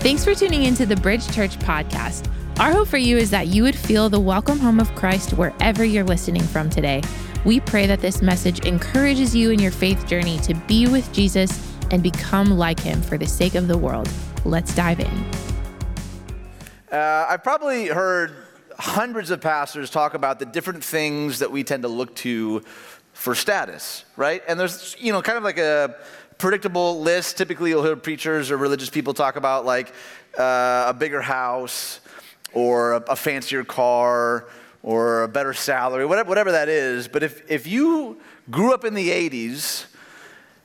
Thanks for tuning into the Bridge Church podcast. Our hope for you is that you would feel the welcome home of Christ wherever you're listening from today. We pray that this message encourages you in your faith journey to be with Jesus and become like him for the sake of the world. Let's dive in. Uh, I've probably heard hundreds of pastors talk about the different things that we tend to look to for status, right? And there's, you know, kind of like a predictable list. Typically, you'll hear preachers or religious people talk about like uh, a bigger house or a, a, fancier car or a better salary, whatever, whatever that is. But if, if you grew up in the 80s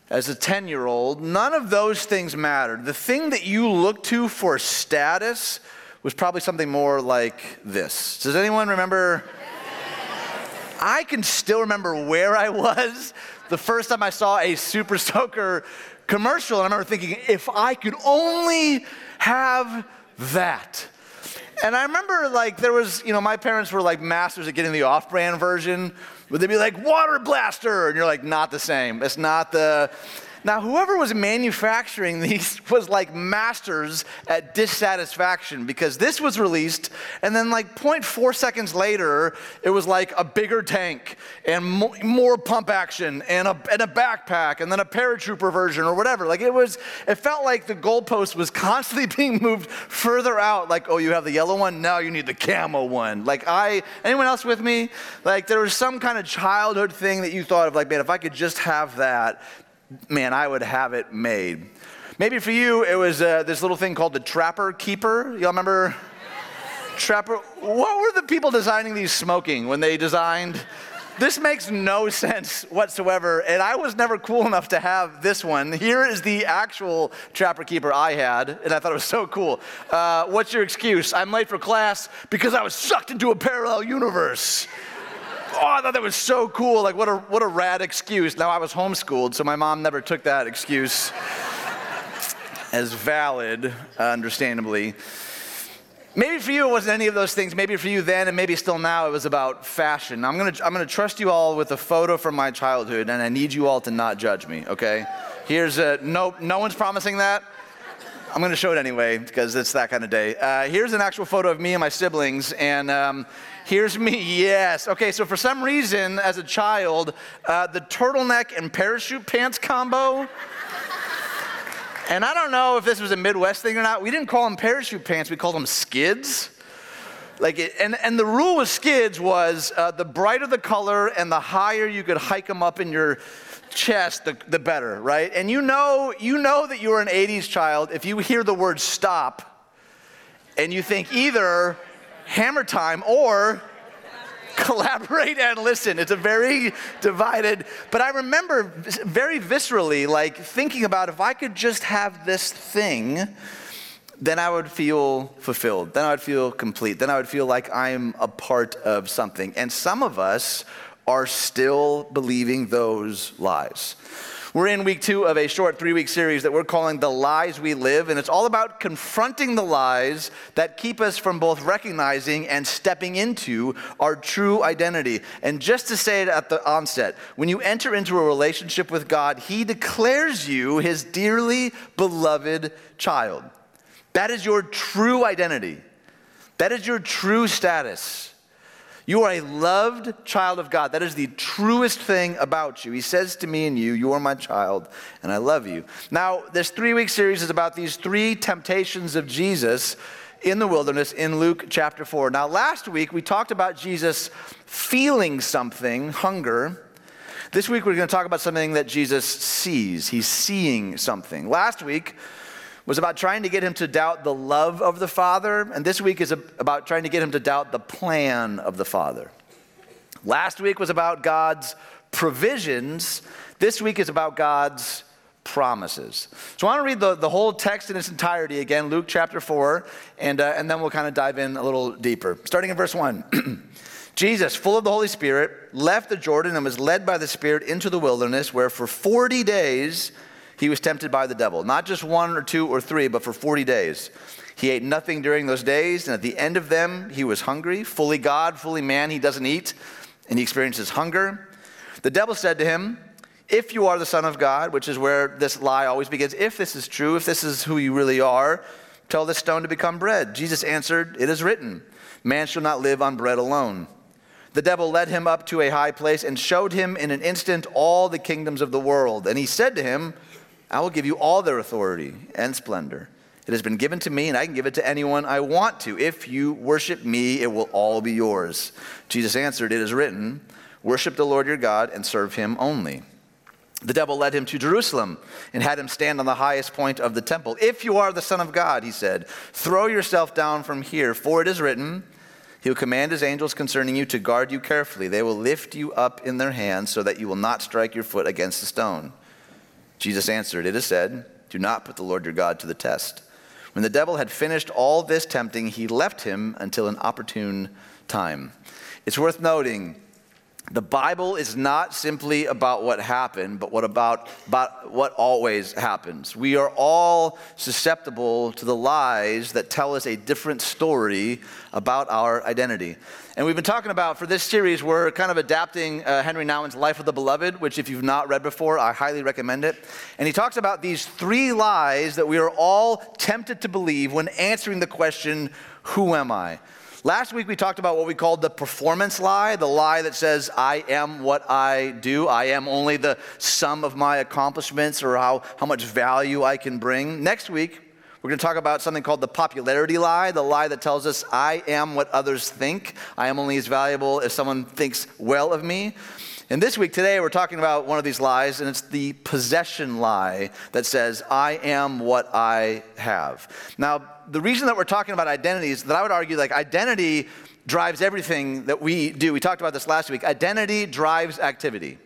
as a 10 year old, none of those things mattered. The thing that you looked to for status was probably something more like this. Does anyone remember? I can still remember where I was the first time I saw a Super Soaker commercial, and I remember thinking, if I could only have that. And I remember, like, there was, you know, my parents were like masters at getting the off brand version. Would they be like, water blaster? And you're like, not the same. It's not the, now, whoever was manufacturing these was like masters at dissatisfaction because this was released, and then like 0.4 seconds later, it was like a bigger tank and more pump action and a, and a backpack and then a paratrooper version or whatever. Like it was, it felt like the goalpost was constantly being moved further out. Like, oh, you have the yellow one, now you need the camo one. Like, I, anyone else with me? Like, there was some kind of childhood thing that you thought of, like, man, if I could just have that, man, I would have it made. Maybe for you, it was uh, this little thing called the Trapper Keeper. Y'all remember? Trapper. What were the people designing these smoking when they designed? This makes no sense whatsoever, and I was never cool enough to have this one. Here is the actual Trapper Keeper I had, and I thought it was so cool. Uh, what's your excuse? I'm late for class because I was sucked into a parallel universe oh, I thought that was so cool. Like, what a, what a rad excuse. Now, I was homeschooled, so my mom never took that excuse as valid, uh, understandably. Maybe for you it wasn't any of those things. Maybe for you then, and maybe still now, it was about fashion. I'm gonna, I'm gonna trust you all with a photo from my childhood, and I need you all to not judge me, okay? Here's a, no, no one's promising that. I'm gonna show it anyway, because it's that kind of day. Uh, here's an actual photo of me and my siblings, and um, Here's me, yes. Okay, so for some reason, as a child, uh, the turtleneck and parachute pants combo. and I don't know if this was a Midwest thing or not. We didn't call them parachute pants, we called them skids. Like it, and, and the rule with skids was uh, the brighter the color and the higher you could hike them up in your chest, the, the better, right? And you know, you know that you're an 80s child if you hear the word stop and you think either hammer time or collaborate and listen. It's a very divided, but I remember very viscerally like thinking about if I could just have this thing, then I would feel fulfilled. Then I would feel complete. Then I would feel like I'm a part of something. And some of us are still believing those lies. We're in week two of a short three week series that we're calling The Lies We Live, and it's all about confronting the lies that keep us from both recognizing and stepping into our true identity. And just to say it at the onset, when you enter into a relationship with God, He declares you His dearly beloved child. That is your true identity, that is your true status. You are a loved child of God. That is the truest thing about you. He says to me and you, You are my child, and I love you. Now, this three week series is about these three temptations of Jesus in the wilderness in Luke chapter 4. Now, last week we talked about Jesus feeling something, hunger. This week we're going to talk about something that Jesus sees. He's seeing something. Last week, was about trying to get him to doubt the love of the Father, and this week is about trying to get him to doubt the plan of the Father. Last week was about God's provisions. This week is about God's promises. So I want to read the, the whole text in its entirety again, Luke chapter 4, and, uh, and then we'll kind of dive in a little deeper. Starting in verse 1. Jesus, full of the Holy Spirit, left the Jordan and was led by the Spirit into the wilderness, where for 40 days he was tempted by the devil. Not just one or two or three, but for 40 days. He ate nothing during those days, and at the end of them, he was hungry. Fully God, fully man, he doesn't eat, and he experiences hunger. The devil said to him, If you are the Son of God, which is where this lie always begins, if this is true, if this is who you really are, Tell this stone to become bread. Jesus answered, It is written, Man shall not live on bread alone. The devil led him up to a high place and showed him in an instant all the kingdoms of the world. And he said to him, I will give you all their authority and splendor. It has been given to me, and I can give it to anyone I want to. If you worship me, it will all be yours. Jesus answered, It is written, Worship the Lord your God and serve him only. The devil led him to Jerusalem and had him stand on the highest point of the temple. If you are the Son of God, he said, throw yourself down from here, for it is written, He will command His angels concerning you to guard you carefully. They will lift you up in their hands so that you will not strike your foot against a stone. Jesus answered, It is said, Do not put the Lord your God to the test. When the devil had finished all this tempting, he left him until an opportune time. It's worth noting the Bible is not simply about what happened, but what about, about what always happens. We are all susceptible to the lies that tell us a different story about our identity. And we've been talking about, for this series, we're kind of adapting uh, Henri Nouwen's Life of the Beloved, which, if you've not read before, I highly recommend it. And he talks about these three lies that we are all tempted to believe when answering the question, Who am I? Last week we talked about what we called the performance lie, the lie that says, I am what I do. I am only the sum of my accomplishments or how, how much value I can bring. Next week, we're going to talk about something called the popularity lie, the lie that tells us I am what others think. I am only as valuable if someone thinks well of me. And this week, today, we're talking about one of these lies, and it's the possession lie that says, I am what I have. Now, the reason that we're talking about identity is that I would argue like identity drives everything that we do. We talked about this last week. Identity drives activity.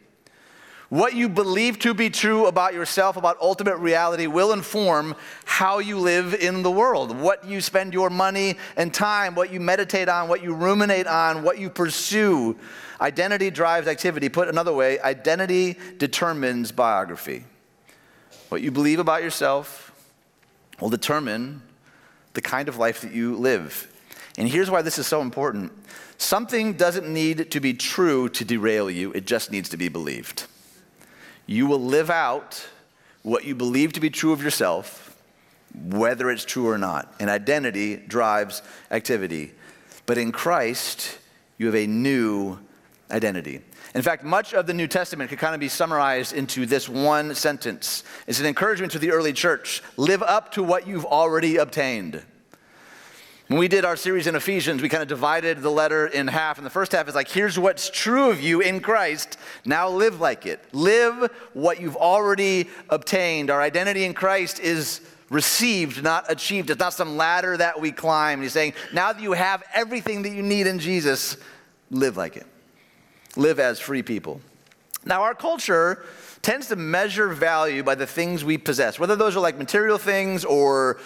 What you believe to be true about yourself, about ultimate reality, will inform how you live in the world. What you spend your money and time, what you meditate on, what you ruminate on, what you pursue. Identity drives activity. Put another way, identity determines biography. What you believe about yourself will determine the kind of life that you live. And here's why this is so important something doesn't need to be true to derail you, it just needs to be believed. You will live out what you believe to be true of yourself, whether it's true or not. And identity drives activity. But in Christ, you have a new identity. In fact, much of the New Testament could kind of be summarized into this one sentence. It's an encouragement to the early church live up to what you've already obtained. When we did our series in Ephesians, we kind of divided the letter in half. And the first half is like, here's what's true of you in Christ. Now live like it. Live what you've already obtained. Our identity in Christ is received, not achieved. It's not some ladder that we climb. He's saying, now that you have everything that you need in Jesus, live like it live as free people. Now, our culture tends to measure value by the things we possess, whether those are like material things or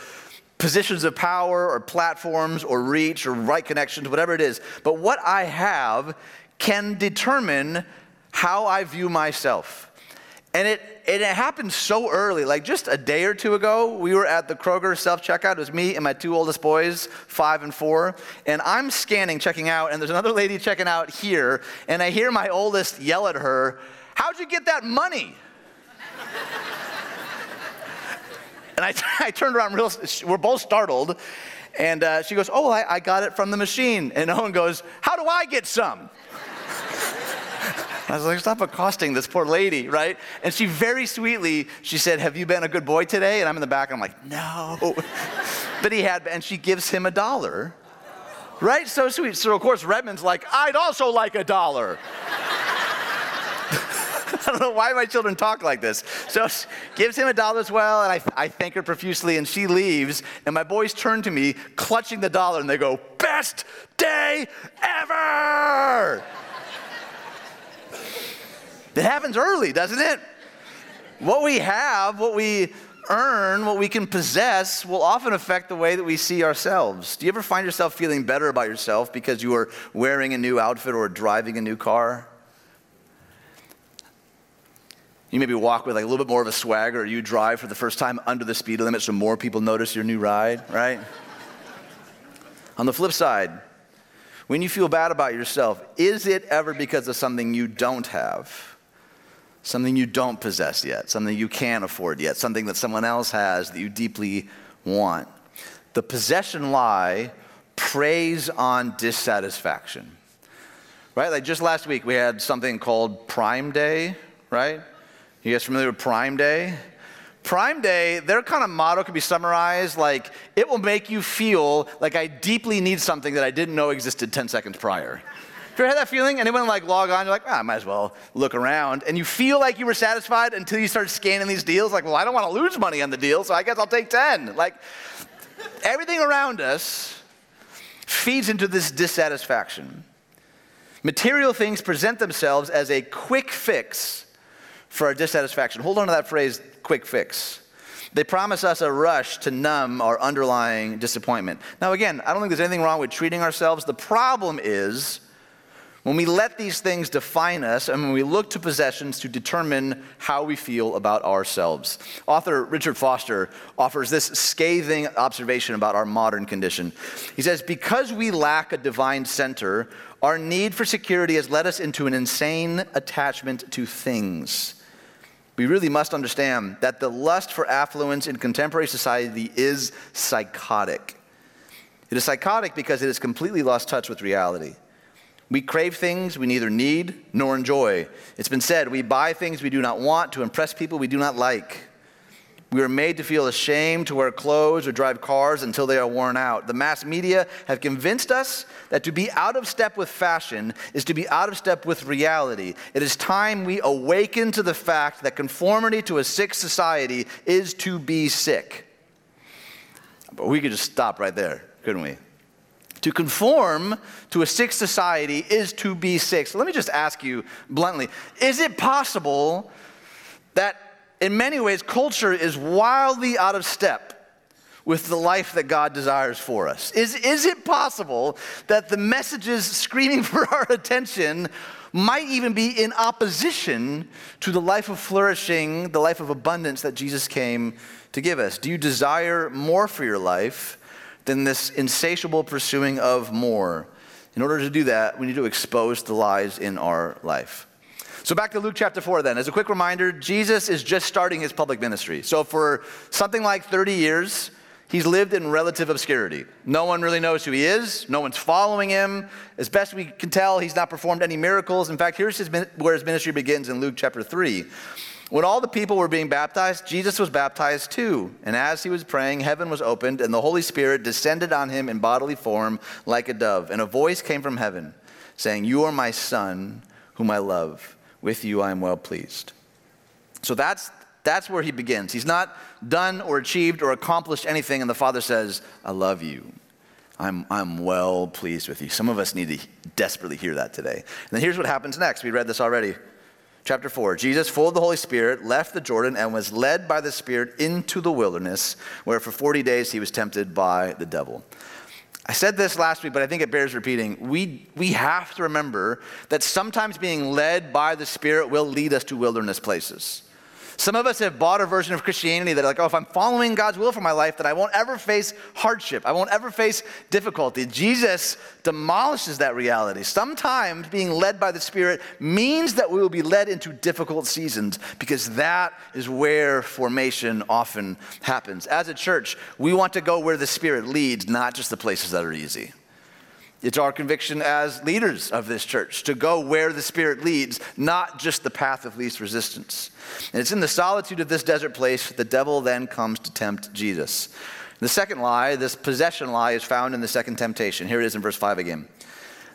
positions of power or platforms or reach or right connections, whatever it is. But what I have can determine how I view myself. And it, and it happened so early, like just a day or two ago, we were at the Kroger self checkout. It was me and my two oldest boys, five and four. And I'm scanning, checking out, and there's another lady checking out here. And I hear my oldest yell at her, How'd you get that money? and I, I turned around real, we're both startled. And uh, she goes, Oh, I, I got it from the machine. And Owen goes, How do I get some? I was like, stop accosting this poor lady, right? And she very sweetly, she said, have you been a good boy today? And I'm in the back, and I'm like, no. but he had, and she gives him a dollar, right? So sweet. So of course, Redmond's like, I'd also like a dollar. I don't know why my children talk like this. So gives him a dollar as well, and I, I thank her profusely, and she leaves. And my boys turn to me, clutching the dollar, and they go, Best day ever! It happens early, doesn't it? What we have, what we earn, what we can possess will often affect the way that we see ourselves. Do you ever find yourself feeling better about yourself because you are wearing a new outfit or driving a new car? You maybe walk with like a little bit more of a swagger, or you drive for the first time under the speed limit so more people notice your new ride, right? On the flip side, when you feel bad about yourself, is it ever because of something you don't have? Something you don't possess yet, something you can't afford yet, something that someone else has that you deeply want. The possession lie preys on dissatisfaction. Right? Like just last week, we had something called Prime Day, right? You guys familiar with Prime Day? Prime Day, their kind of motto could be summarized like, it will make you feel like I deeply need something that I didn't know existed 10 seconds prior. Ever had that feeling? Anyone like log on, you're like, ah, I might as well look around. And you feel like you were satisfied until you start scanning these deals. Like, well, I don't want to lose money on the deal, so I guess I'll take 10. Like, everything around us feeds into this dissatisfaction. Material things present themselves as a quick fix for our dissatisfaction. Hold on to that phrase, quick fix. They promise us a rush to numb our underlying disappointment. Now, again, I don't think there's anything wrong with treating ourselves. The problem is when we let these things define us and when we look to possessions to determine how we feel about ourselves. Author Richard Foster offers this scathing observation about our modern condition. He says, Because we lack a divine center, our need for security has led us into an insane attachment to things. We really must understand that the lust for affluence in contemporary society is psychotic. It is psychotic because it has completely lost touch with reality. We crave things we neither need nor enjoy. It's been said we buy things we do not want to impress people we do not like. We are made to feel ashamed to wear clothes or drive cars until they are worn out. The mass media have convinced us that to be out of step with fashion is to be out of step with reality. It is time we awaken to the fact that conformity to a sick society is to be sick. But we could just stop right there, couldn't we? To conform to a sick society is to be sick. So let me just ask you bluntly is it possible that in many ways, culture is wildly out of step with the life that God desires for us. Is, is it possible that the messages screaming for our attention might even be in opposition to the life of flourishing, the life of abundance that Jesus came to give us? Do you desire more for your life than this insatiable pursuing of more? In order to do that, we need to expose the lies in our life. So, back to Luke chapter 4 then. As a quick reminder, Jesus is just starting his public ministry. So, for something like 30 years, he's lived in relative obscurity. No one really knows who he is, no one's following him. As best we can tell, he's not performed any miracles. In fact, here's his, where his ministry begins in Luke chapter 3. When all the people were being baptized, Jesus was baptized too. And as he was praying, heaven was opened, and the Holy Spirit descended on him in bodily form like a dove. And a voice came from heaven saying, You are my son, whom I love with you I am well pleased. So that's, that's where he begins. He's not done or achieved or accomplished anything, and the Father says, I love you. I'm, I'm well pleased with you. Some of us need to desperately hear that today. And then here's what happens next. We read this already. Chapter 4 Jesus, full of the Holy Spirit, left the Jordan and was led by the Spirit into the wilderness, where for 40 days he was tempted by the devil. I said this last week, but I think it bears repeating. We, we have to remember that sometimes being led by the Spirit will lead us to wilderness places. Some of us have bought a version of Christianity that, like, oh, if I'm following God's will for my life, then I won't ever face hardship. I won't ever face difficulty. Jesus demolishes that reality. Sometimes being led by the Spirit means that we will be led into difficult seasons because that is where formation often happens. As a church, we want to go where the Spirit leads, not just the places that are easy. It's our conviction as leaders of this church to go where the Spirit leads, not just the path of least resistance. And it's in the solitude of this desert place that the devil then comes to tempt Jesus. The second lie, this possession lie, is found in the second temptation. Here it is in verse 5 again.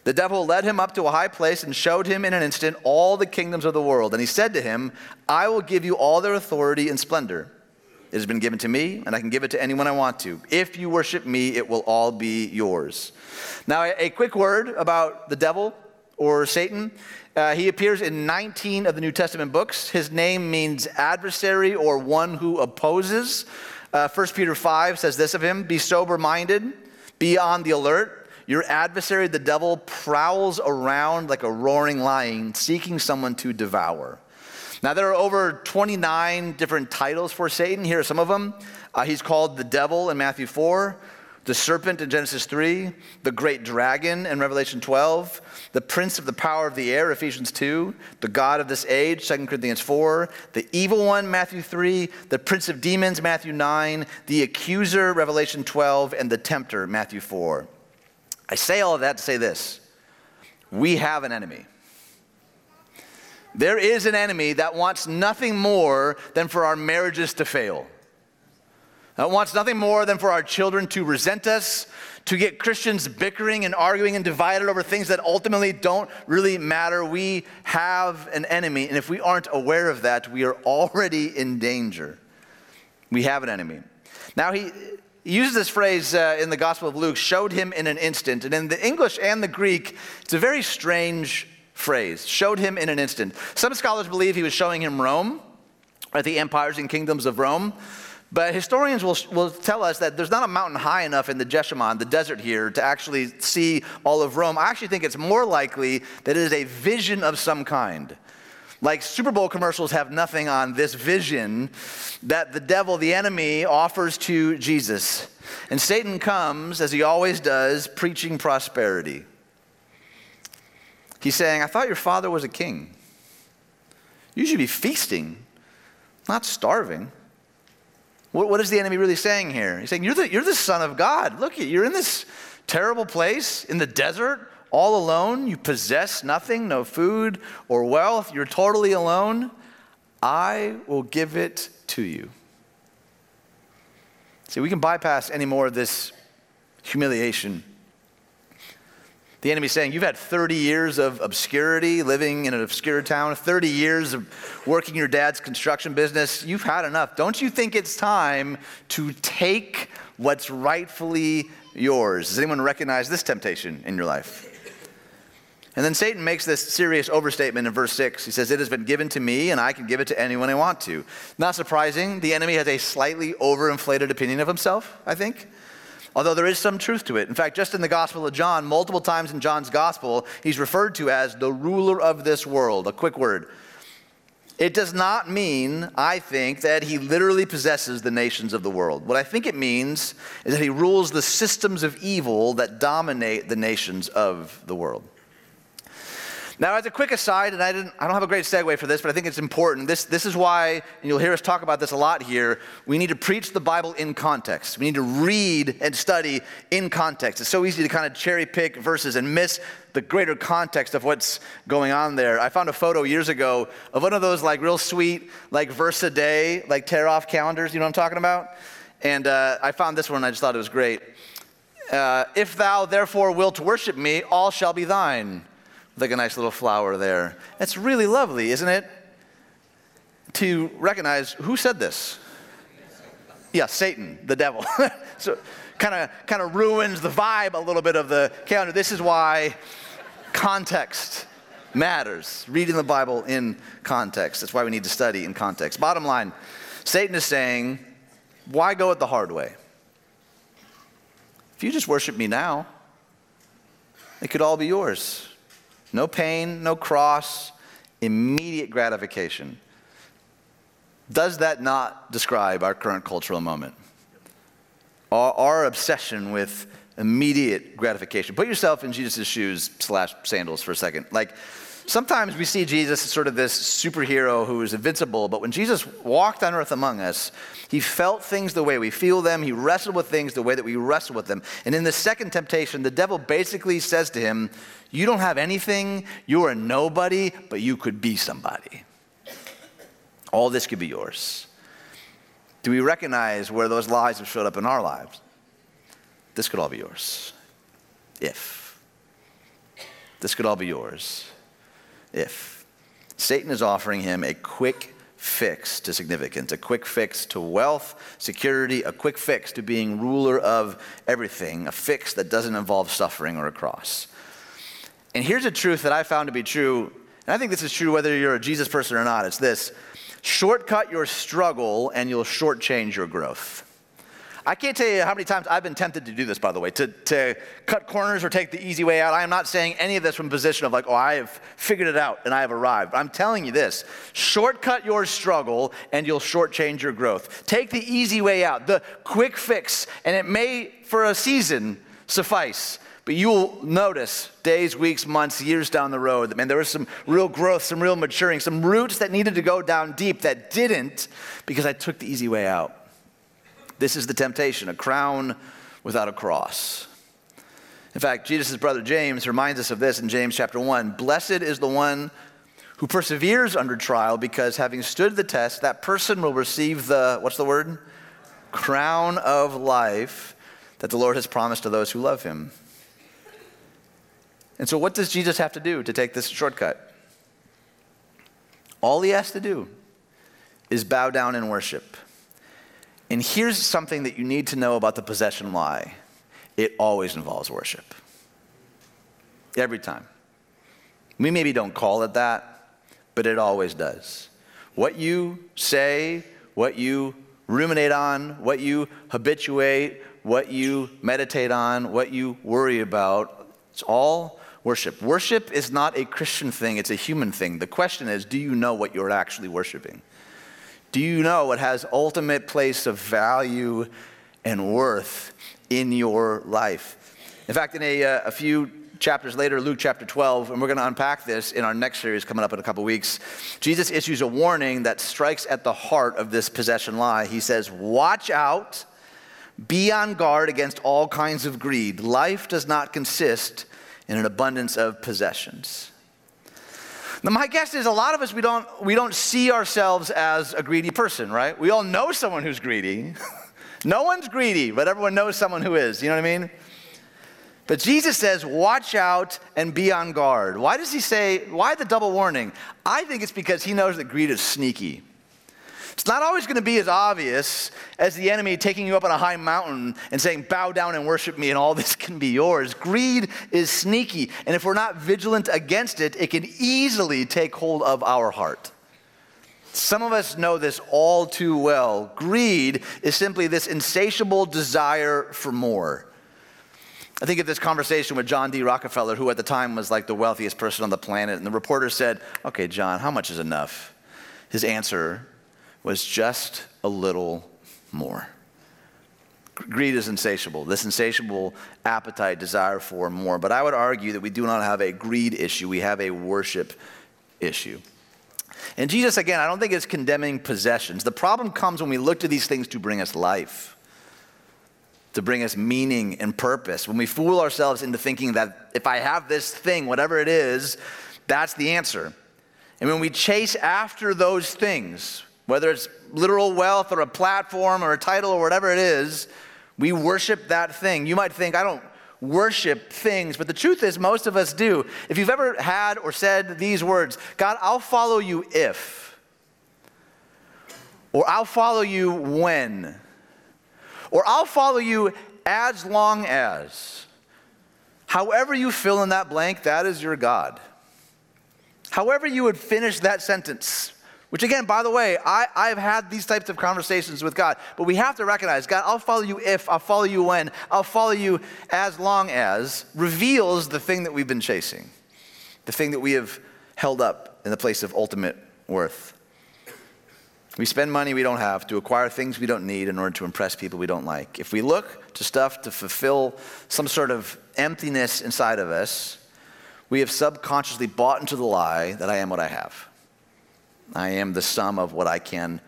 The devil led him up to a high place and showed him in an instant all the kingdoms of the world. And he said to him, I will give you all their authority and splendor. It has been given to me, and I can give it to anyone I want to. If you worship me, it will all be yours. Now, a quick word about the devil or Satan. Uh, he appears in 19 of the New Testament books. His name means adversary or one who opposes. Uh, 1 Peter 5 says this of him Be sober minded, be on the alert. Your adversary, the devil, prowls around like a roaring lion, seeking someone to devour. Now, there are over 29 different titles for Satan. Here are some of them. Uh, he's called the devil in Matthew 4, the serpent in Genesis 3, the great dragon in Revelation 12, the prince of the power of the air, Ephesians 2, the God of this age, 2 Corinthians 4, the evil one, Matthew 3, the prince of demons, Matthew 9, the accuser, Revelation 12, and the tempter, Matthew 4. I say all of that to say this we have an enemy. There is an enemy that wants nothing more than for our marriages to fail that wants nothing more than for our children to resent us, to get Christians bickering and arguing and divided over things that ultimately don't really matter. We have an enemy, and if we aren't aware of that, we are already in danger. We have an enemy. Now, he, he uses this phrase uh, in the Gospel of Luke, showed him in an instant. And in the English and the Greek, it's a very strange phrase, showed him in an instant. Some scholars believe he was showing him Rome, or the empires and kingdoms of Rome. But historians will, will tell us that there's not a mountain high enough in the Jeshimon, the desert here, to actually see all of Rome. I actually think it's more likely that it is a vision of some kind. Like Super Bowl commercials have nothing on this vision that the devil, the enemy, offers to Jesus. And Satan comes, as he always does, preaching prosperity. He's saying, I thought your father was a king. You should be feasting, not starving. What, what is the enemy really saying here? He's saying, You're the, you're the Son of God. Look, you're in this terrible place in the desert, all alone. You possess nothing, no food or wealth. You're totally alone. I will give it to you. See, we can bypass any more of this humiliation the enemy's saying, You've had 30 years of obscurity living in an obscure town, 30 years of working your dad's construction business. You've had enough. Don't you think it's time to take what's rightfully yours? Does anyone recognize this temptation in your life? And then Satan makes this serious overstatement in verse 6. He says, It has been given to me, and I can give it to anyone I want to. Not surprising, the enemy has a slightly overinflated opinion of himself, I think although there is some truth to it. In fact, just in the Gospel of John, multiple times in John's Gospel, he's referred to as the ruler of this world. A quick word. It does not mean, I think, that he literally possesses the nations of the world. What I think it means is that he rules the systems of evil that dominate the nations of the world. Now, as a quick aside, and I, didn't, I don't have a great segue for this, but I think it's important. This, this is why, and you'll hear us talk about this a lot here, we need to preach the Bible in context. We need to read and study in context. It's so easy to kind of cherry pick verses and miss the greater context of what's going on there. I found a photo years ago of one of those like real sweet, like verse a day, like tear off calendars. You know what I'm talking about? And uh, I found this one, I just thought it was great. Uh, if thou therefore wilt worship me, all shall be thine like a nice little flower there. It's really lovely, isn't it? To recognize who said this. Yeah, Satan, the devil. so kind of kind of ruins the vibe a little bit of the calendar. This is why context matters. Reading the Bible in context. That's why we need to study in context. Bottom line, Satan is saying, why go it the hard way? If you just worship me now, it could all be yours. No pain, no cross, immediate gratification. Does that not describe our current cultural moment? Our, our obsession with immediate gratification. Put yourself in Jesus' shoes slash sandals for a second. Like, sometimes we see Jesus as sort of this superhero who is invincible, but when Jesus walked on earth among us, he felt things the way we feel them. He wrestled with things the way that we wrestle with them. And in the second temptation, the devil basically says to him, You don't have anything, you're a nobody, but you could be somebody. All this could be yours. Do we recognize where those lies have showed up in our lives? This could all be yours. If. This could all be yours if. Satan is offering him a quick fix to significance, a quick fix to wealth, security, a quick fix to being ruler of everything, a fix that doesn't involve suffering or a cross. And here's a truth that I found to be true, and I think this is true whether you're a Jesus person or not. It's this shortcut your struggle and you'll shortchange your growth. I can't tell you how many times I've been tempted to do this, by the way, to, to cut corners or take the easy way out. I am not saying any of this from a position of like, oh, I have figured it out and I have arrived. I'm telling you this shortcut your struggle and you'll shortchange your growth. Take the easy way out, the quick fix, and it may, for a season, suffice. But you will notice days, weeks, months, years down the road that, man, there was some real growth, some real maturing, some roots that needed to go down deep that didn't because I took the easy way out. This is the temptation a crown without a cross. In fact, Jesus' brother James reminds us of this in James chapter 1. Blessed is the one who perseveres under trial because having stood the test, that person will receive the, what's the word? Crown of life that the Lord has promised to those who love him. And so, what does Jesus have to do to take this shortcut? All he has to do is bow down and worship. And here's something that you need to know about the possession lie it always involves worship. Every time. We maybe don't call it that, but it always does. What you say, what you ruminate on, what you habituate, what you meditate on, what you worry about, it's all worship. Worship is not a Christian thing, it's a human thing. The question is do you know what you're actually worshiping? Do you know what has ultimate place of value and worth in your life? In fact, in a, uh, a few chapters later, Luke chapter 12, and we're going to unpack this in our next series coming up in a couple weeks. Jesus issues a warning that strikes at the heart of this possession lie. He says, Watch out, be on guard against all kinds of greed. Life does not consist in an abundance of possessions. My guess is a lot of us, we don't, we don't see ourselves as a greedy person, right? We all know someone who's greedy. no one's greedy, but everyone knows someone who is. You know what I mean? But Jesus says, watch out and be on guard. Why does he say, why the double warning? I think it's because he knows that greed is sneaky. It's not always going to be as obvious as the enemy taking you up on a high mountain and saying, Bow down and worship me, and all this can be yours. Greed is sneaky, and if we're not vigilant against it, it can easily take hold of our heart. Some of us know this all too well. Greed is simply this insatiable desire for more. I think of this conversation with John D. Rockefeller, who at the time was like the wealthiest person on the planet. And the reporter said, Okay, John, how much is enough? His answer was just a little more. Greed is insatiable, this insatiable appetite, desire for more. But I would argue that we do not have a greed issue, we have a worship issue. And Jesus, again, I don't think is condemning possessions. The problem comes when we look to these things to bring us life, to bring us meaning and purpose. When we fool ourselves into thinking that if I have this thing, whatever it is, that's the answer. And when we chase after those things, whether it's literal wealth or a platform or a title or whatever it is, we worship that thing. You might think, I don't worship things, but the truth is, most of us do. If you've ever had or said these words, God, I'll follow you if, or I'll follow you when, or I'll follow you as long as, however you fill in that blank, that is your God. However, you would finish that sentence, which, again, by the way, I, I've had these types of conversations with God, but we have to recognize God, I'll follow you if, I'll follow you when, I'll follow you as long as reveals the thing that we've been chasing, the thing that we have held up in the place of ultimate worth. We spend money we don't have to acquire things we don't need in order to impress people we don't like. If we look to stuff to fulfill some sort of emptiness inside of us, we have subconsciously bought into the lie that I am what I have. I am the sum of what I can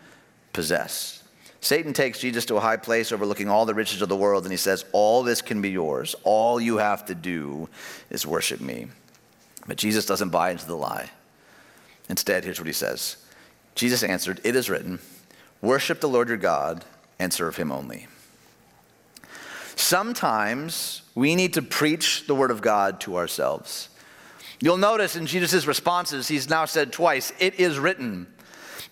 possess. Satan takes Jesus to a high place overlooking all the riches of the world, and he says, All this can be yours. All you have to do is worship me. But Jesus doesn't buy into the lie. Instead, here's what he says Jesus answered, It is written, Worship the Lord your God and serve him only. Sometimes we need to preach the word of God to ourselves. You'll notice in Jesus' responses, he's now said twice, It is written.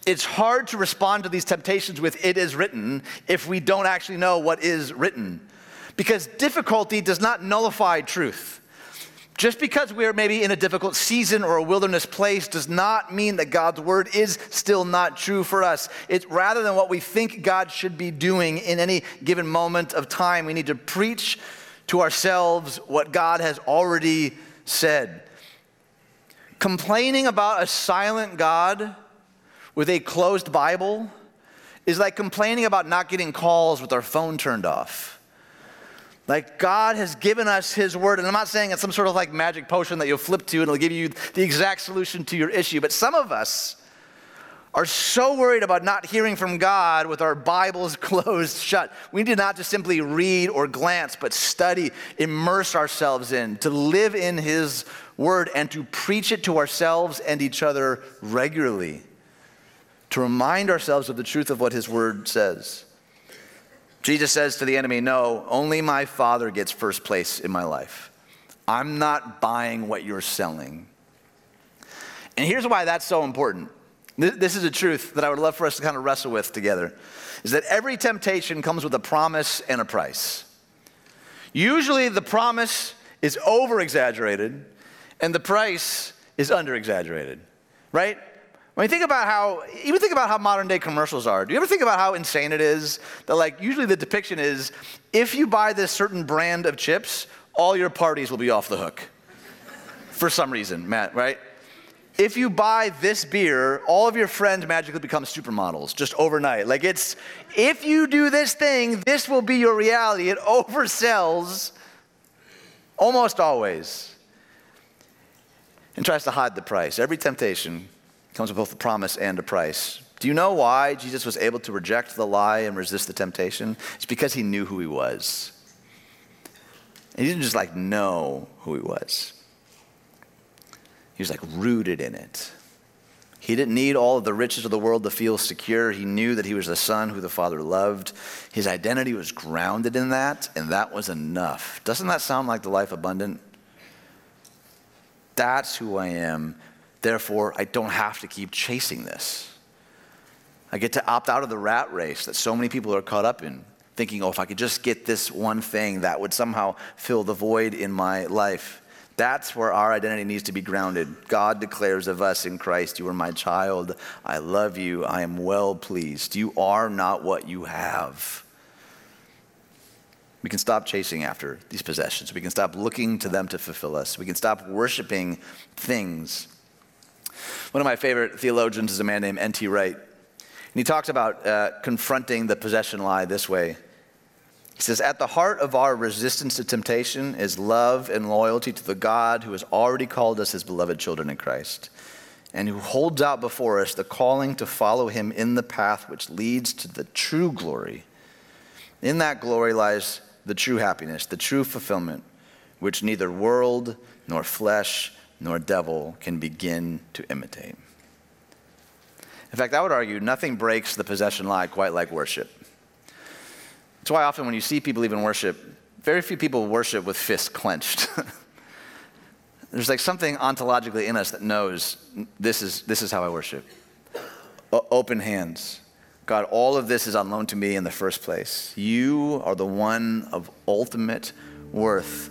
It's hard to respond to these temptations with it is written if we don't actually know what is written. Because difficulty does not nullify truth. Just because we're maybe in a difficult season or a wilderness place does not mean that God's word is still not true for us. It's rather than what we think God should be doing in any given moment of time. We need to preach to ourselves what God has already said. Complaining about a silent God with a closed Bible is like complaining about not getting calls with our phone turned off. Like God has given us His word, and I'm not saying it's some sort of like magic potion that you'll flip to and it'll give you the exact solution to your issue, but some of us are so worried about not hearing from God with our Bibles closed shut. We need to not just simply read or glance, but study, immerse ourselves in, to live in His word, and to preach it to ourselves and each other regularly, to remind ourselves of the truth of what His word says. Jesus says to the enemy, No, only my Father gets first place in my life. I'm not buying what you're selling. And here's why that's so important. This is a truth that I would love for us to kind of wrestle with together is that every temptation comes with a promise and a price. Usually the promise is over exaggerated and the price is under exaggerated, right? When you think about how, even think about how modern day commercials are, do you ever think about how insane it is that, like, usually the depiction is if you buy this certain brand of chips, all your parties will be off the hook for some reason, Matt, right? If you buy this beer, all of your friends magically become supermodels just overnight. Like, it's, if you do this thing, this will be your reality. It oversells almost always and tries to hide the price. Every temptation comes with both a promise and a price. Do you know why Jesus was able to reject the lie and resist the temptation? It's because he knew who he was. And he didn't just like know who he was, he was like rooted in it. He didn't need all of the riches of the world to feel secure. He knew that he was the son who the Father loved. His identity was grounded in that, and that was enough. Doesn't that sound like the life abundant? That's who I am. Therefore, I don't have to keep chasing this. I get to opt out of the rat race that so many people are caught up in, thinking, oh, if I could just get this one thing, that would somehow fill the void in my life. That's where our identity needs to be grounded. God declares of us in Christ, You are my child. I love you. I am well pleased. You are not what you have. We can stop chasing after these possessions. We can stop looking to them to fulfill us. We can stop worshiping things one of my favorite theologians is a man named N.T. Wright. And he talks about uh, confronting the possession lie this way. He says, At the heart of our resistance to temptation is love and loyalty to the God who has already called us his beloved children in Christ and who holds out before us the calling to follow him in the path which leads to the true glory. In that glory lies the true happiness, the true fulfillment, which neither world nor flesh nor devil can begin to imitate. In fact, I would argue nothing breaks the possession lie quite like worship. That's why often when you see people even worship, very few people worship with fists clenched. There's like something ontologically in us that knows this is, this is how I worship. O- open hands. God, all of this is on loan to me in the first place. You are the one of ultimate worth.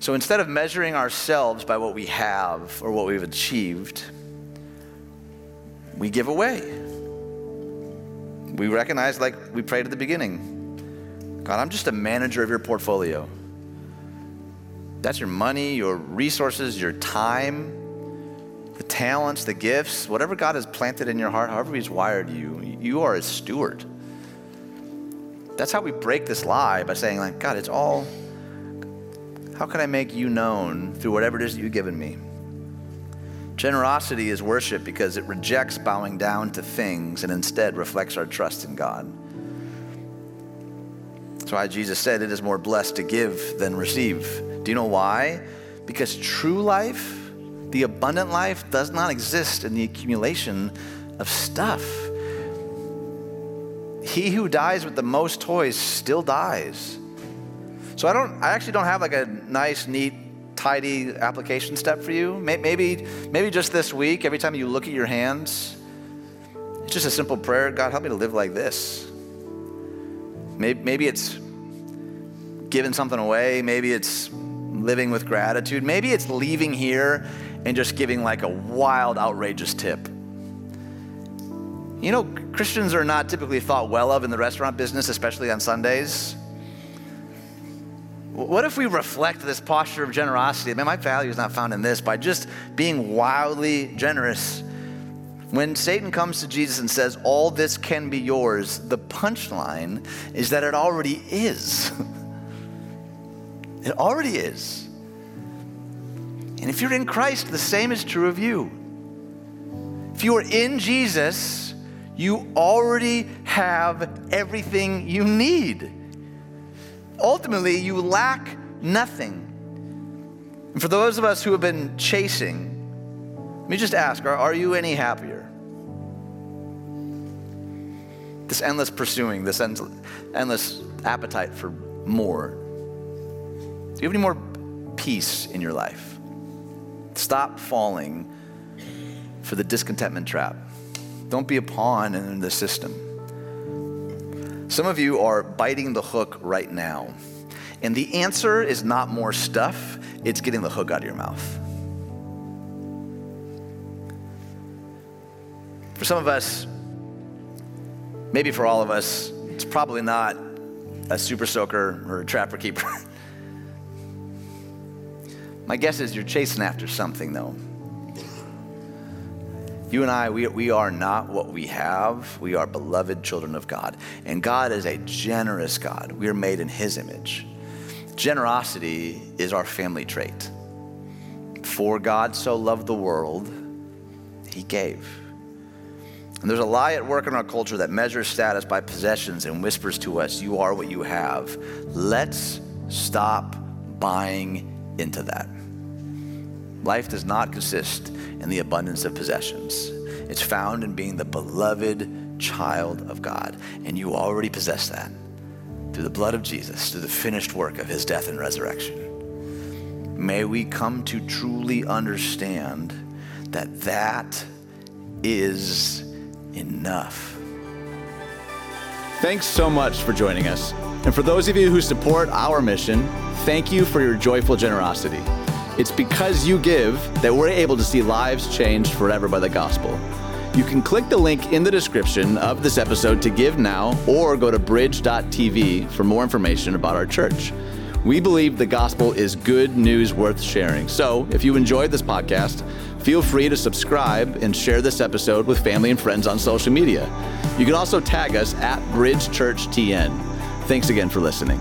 So instead of measuring ourselves by what we have or what we've achieved, we give away. We recognize, like we prayed at the beginning God, I'm just a manager of your portfolio. That's your money, your resources, your time, the talents, the gifts, whatever God has planted in your heart, however He's wired you, you are a steward. That's how we break this lie by saying, like, God, it's all how can I make you known through whatever it is that you've given me? Generosity is worship because it rejects bowing down to things and instead reflects our trust in God. That's why Jesus said it is more blessed to give than receive. Do you know why? Because true life, the abundant life, does not exist in the accumulation of stuff. He who dies with the most toys still dies. So I don't, I actually don't have like a nice, neat, tidy application step for you. Maybe, maybe just this week, every time you look at your hands, it's just a simple prayer. God, help me to live like this. Maybe, maybe it's giving something away. Maybe it's living with gratitude. Maybe it's leaving here and just giving like a wild, outrageous tip. You know, Christians are not typically thought well of in the restaurant business, especially on Sundays. What if we reflect this posture of generosity? Man, my value is not found in this by just being wildly generous. When Satan comes to Jesus and says, All this can be yours, the punchline is that it already is. it already is. And if you're in Christ, the same is true of you. If you are in Jesus, you already have everything you need. Ultimately, you lack nothing. And for those of us who have been chasing, let me just ask are, are you any happier? This endless pursuing, this endless appetite for more. Do you have any more peace in your life? Stop falling for the discontentment trap. Don't be a pawn in the system. Some of you are biting the hook right now. And the answer is not more stuff, it's getting the hook out of your mouth. For some of us, maybe for all of us, it's probably not a super soaker or a trapper keeper. My guess is you're chasing after something, though. You and I, we, we are not what we have. We are beloved children of God. And God is a generous God. We are made in His image. Generosity is our family trait. For God so loved the world, He gave. And there's a lie at work in our culture that measures status by possessions and whispers to us, You are what you have. Let's stop buying into that. Life does not consist in the abundance of possessions. It's found in being the beloved child of God. And you already possess that through the blood of Jesus, through the finished work of his death and resurrection. May we come to truly understand that that is enough. Thanks so much for joining us. And for those of you who support our mission, thank you for your joyful generosity. It's because you give that we're able to see lives changed forever by the gospel. You can click the link in the description of this episode to give now or go to bridge.tv for more information about our church. We believe the gospel is good news worth sharing. So if you enjoyed this podcast, feel free to subscribe and share this episode with family and friends on social media. You can also tag us at Bridge Church TN. Thanks again for listening.